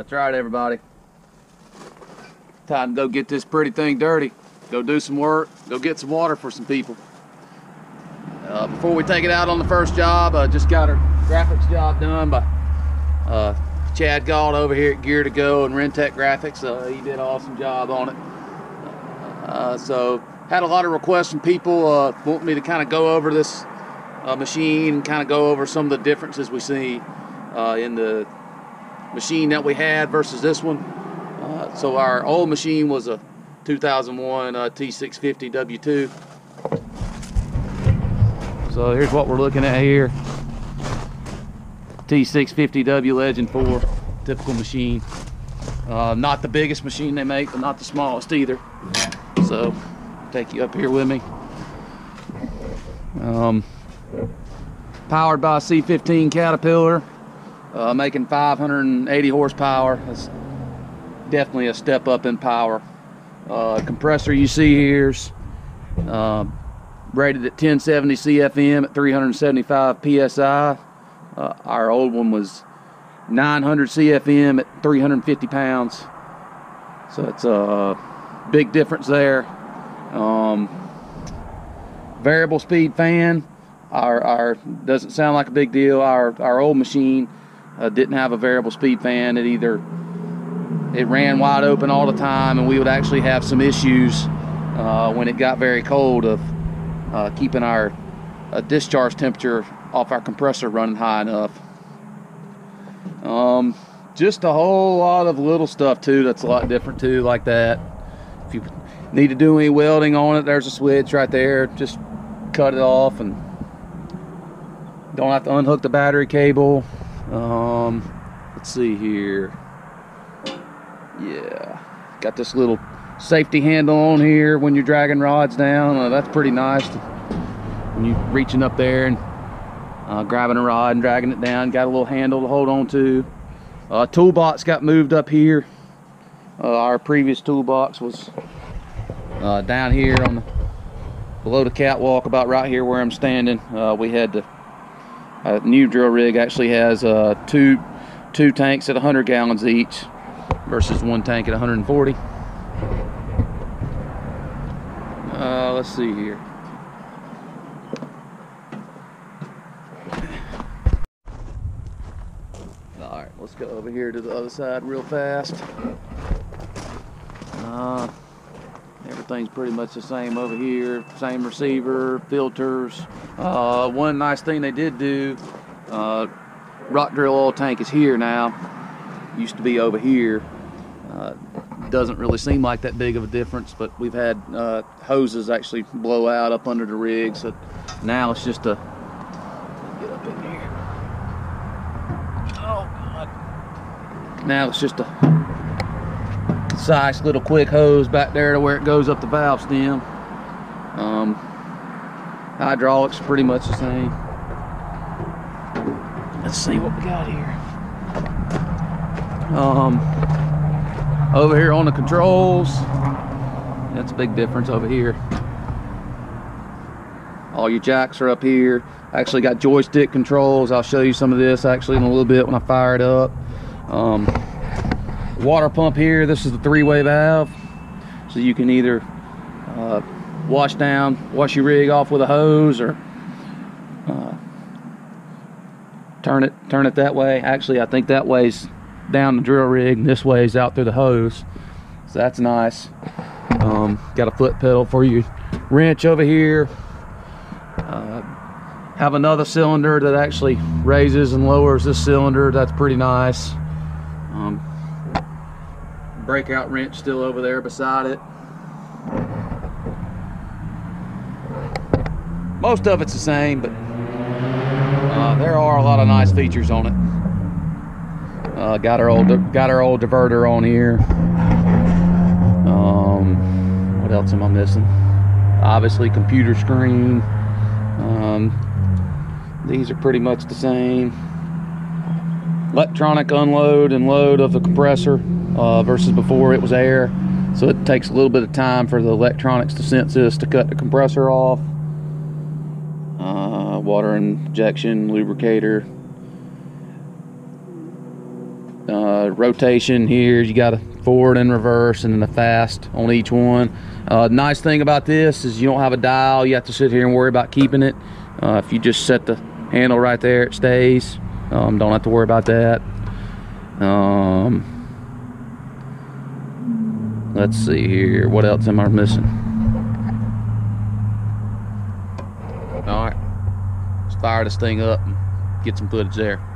That's right, everybody. Time to go get this pretty thing dirty. Go do some work. Go get some water for some people. Uh, before we take it out on the first job, uh, just got our graphics job done by uh, Chad Galt over here at Gear to Go and Rentec Graphics. Uh, he did an awesome job on it. Uh, so had a lot of requests from people uh, wanting me to kind of go over this machine and kind of go over some of the differences we see in the machine that we had versus this one. Uh, so our old machine was a 2001 uh, T650 W2. So here's what we're looking at here. T650W Legend 4, typical machine. Uh, not the biggest machine they make, but not the smallest either. So, take you up here with me. Um, powered by a C15 Caterpillar, uh, making 580 horsepower. That's definitely a step up in power. Uh, compressor you see here's uh, rated at 1070 CFM at 375 PSI. Uh, our old one was 900 CFM at 350 pounds. So it's a big difference there. Um, variable speed fan. Our, our doesn't sound like a big deal. Our our old machine uh, didn't have a variable speed fan. It either it ran wide open all the time, and we would actually have some issues uh, when it got very cold of uh, keeping our uh, discharge temperature off our compressor running high enough. Um, just a whole lot of little stuff too that's a lot different too, like that. If you need to do any welding on it, there's a switch right there. Just cut it off and don't have to unhook the battery cable. Um, let's see here. Yeah, got this little safety handle on here when you're dragging rods down. Uh, that's pretty nice. To, when you're reaching up there and uh, grabbing a rod and dragging it down, got a little handle to hold on to. Uh, toolbox got moved up here. Uh, our previous toolbox was uh, down here on the below the catwalk, about right here where I'm standing. Uh, we had to. A new drill rig actually has uh, two two tanks at 100 gallons each versus one tank at 140. Uh, let's see here. All right, let's go over here to the other side real fast. Uh, everything's pretty much the same over here. Same receiver, filters. Uh, one nice thing they did do, uh, rock drill oil tank is here now. Used to be over here. Uh, doesn't really seem like that big of a difference, but we've had uh, hoses actually blow out up under the rig, so now it's just a get up in here. Oh God! Now it's just a size little quick hose back there to where it goes up the valve stem. Um, hydraulics pretty much the same. Let's see what we got here. Um, over here on the controls, that's a big difference over here. All your jacks are up here. Actually got joystick controls. I'll show you some of this actually in a little bit when I fire it up. Um, water pump here. This is the three-way valve. So you can either uh, wash down, wash your rig off with a hose or uh, turn it turn it that way. Actually, I think that way's down the drill rig and this way is out through the hose so that's nice um, got a foot pedal for your wrench over here uh, have another cylinder that actually raises and lowers this cylinder that's pretty nice um, breakout wrench still over there beside it most of it's the same but uh, there are a lot of nice features on it uh, got our old got our old diverter on here. Um, what else am I missing? Obviously, computer screen. Um, these are pretty much the same. Electronic unload and load of the compressor uh, versus before it was air. So it takes a little bit of time for the electronics to sense this to cut the compressor off. Uh, water injection, lubricator, Uh, rotation here, you got a forward and reverse, and then a fast on each one. Uh, nice thing about this is you don't have a dial. You have to sit here and worry about keeping it. Uh, if you just set the handle right there, it stays. Um, don't have to worry about that. Um, let's see here. What else am I missing? All right, let's fire this thing up and get some footage there.